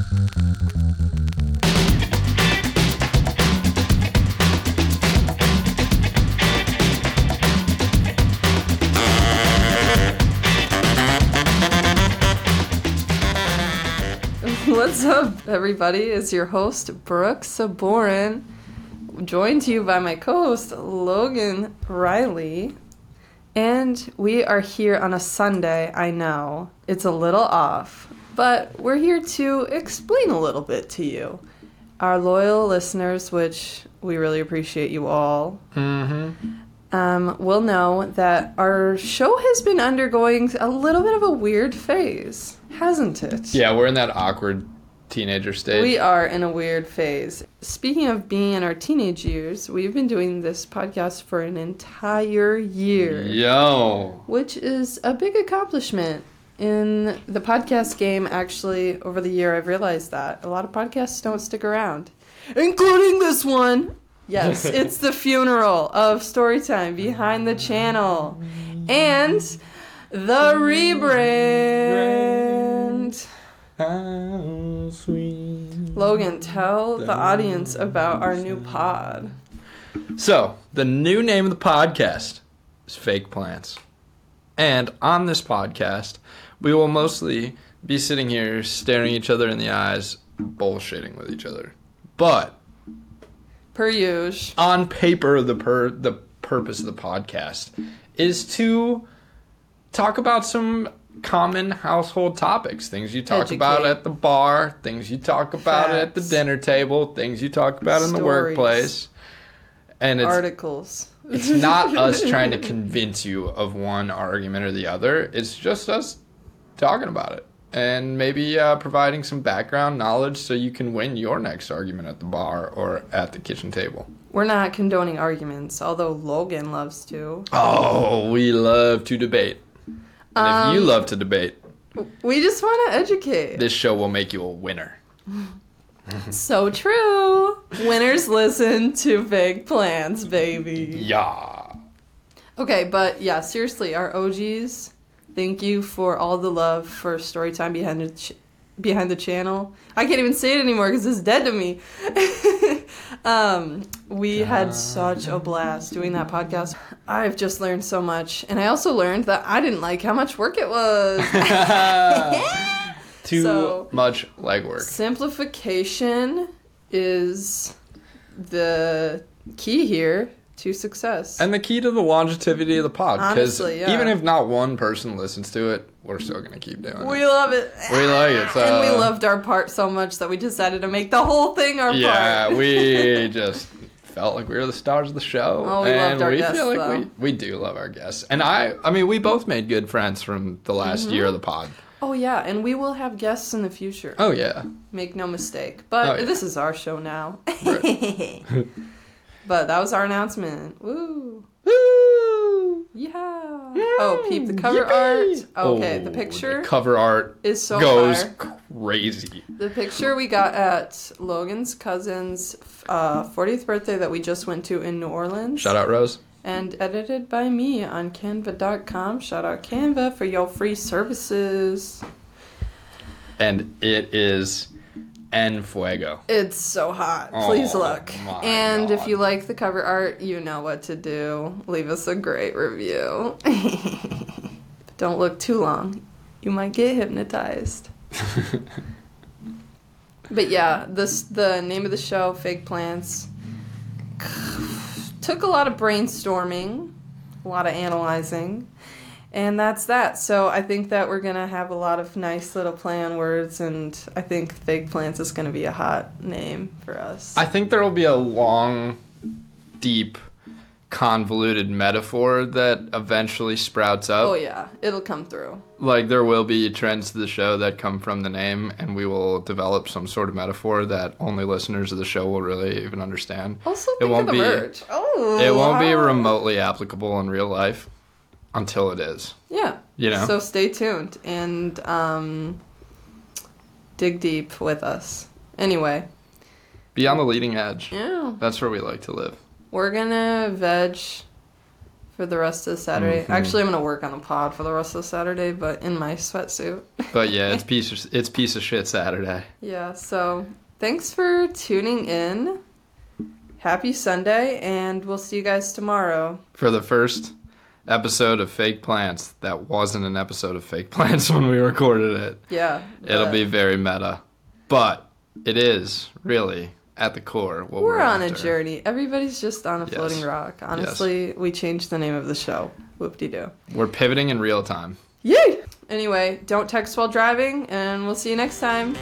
What's up, everybody? It's your host, Brooke Cyboran, joined to you by my co host, Logan Riley. And we are here on a Sunday. I know it's a little off, but we're here to explain a little bit to you. Our loyal listeners, which we really appreciate you all, Mm-hmm. um, will know that our show has been undergoing a little bit of a weird phase, hasn't it? Yeah, we're in that awkward teenager stage. We are in a weird phase. Speaking of being in our teenage years, we've been doing this podcast for an entire year, Yo. which is a big accomplishment in the podcast game. Actually, over the year, I've realized that a lot of podcasts don't stick around, including this one. Yes, it's the funeral of Storytime behind the channel and the rebrand. How sweet. Logan, tell the audience about our new pod. So, the new name of the podcast is Fake Plants. And on this podcast, we will mostly be sitting here staring each other in the eyes, bullshitting with each other. But Per usual. on paper, the per the purpose of the podcast is to talk about some common household topics, things you talk about at the bar, things you talk about at the dinner table, things you talk about in the workplace. And it's Articles. It's not us trying to convince you of one argument or the other. It's just us talking about it and maybe uh, providing some background knowledge so you can win your next argument at the bar or at the kitchen table. We're not condoning arguments, although Logan loves to. Oh, we love to debate. And if you Um, love to debate, We just want to educate. this show will make you a winner. So true. Winners listen to big Plans, baby. Yeah. Okay, but yeah, seriously, our OGs, thank you for all the love for Storytime behind the ch- behind the channel. I can't even say it anymore because it's dead to me. um, we had such a blast doing that podcast. I've just learned so much, and I also learned that I didn't like how much work it was. Too So- much legwork. Simplification is the key here to success. And the key to the longevity of the pod, because yeah. even if not one person listens to it, we're still gonna keep doing we it. We love it. We like it. So and we loved our part so much that we decided to make the whole thing our Yeah, part. we just felt like we were the stars of the show, Oh, we and loved our we guests, feel like though. we we do love our guests. And I, I mean, we both made good friends from the last Mm-hmm. year of the pod. Oh yeah, and we will have guests in the future. Oh yeah, Make no mistake. But Oh, yeah. this is our show now. Right. but that was our announcement. Woo. Woo! Yeah. Oh, peep the cover Yippee! art. Okay, Oh, the picture the cover art is so goes fire. crazy. The picture we got at Logan's cousin's uh, 40th birthday that we just went to in New Orleans. Shout out Rose. And edited by me on canva.com. Shout out Canva for your free services. and it is en fuego. It's so hot. Oh Please Oh, look. And if you like the cover art, you know what to do. Leave us a great review. Don't look too long. You might get hypnotized. But yeah, this the name of the show, Fake Plants, took a lot of brainstorming, a lot of analyzing, and that's that. So I think that we're gonna have a lot of nice little play on words, and I think Fake Plants is gonna be a hot name for us. I think there will be a long, deep, convoluted metaphor that eventually sprouts up. oh yeah, it'll come through. Like there will be trends to the show that come from the name, and we will develop some sort of metaphor that only listeners of the show will really even understand. Also, It think won't of the be- merch. Oh, It won't be remotely applicable in real life until it is. Yeah. You know? So stay tuned and um, dig deep with us. Anyway, Be on the leading edge. yeah, That's where we like to live. we're gonna veg for the rest of Saturday. Mhm. Actually, I'm gonna work on the pod for the rest of Saturday, but in my sweatsuit. But yeah, it's piece of, it's piece of shit Saturday. Yeah. So thanks for tuning in. Happy Sunday, and we'll see you guys tomorrow. For the first episode of Fake Plants, that wasn't an episode of Fake Plants when we recorded it. Yeah. It'll but be very meta, but it is really at the core what We're, we're, on a journey. Everybody's just on a Yes. floating rock. Honestly, we changed the name of the show. Whoop de doo. We're pivoting in real time. Yay! Anyway, don't text while driving, and we'll see you next time.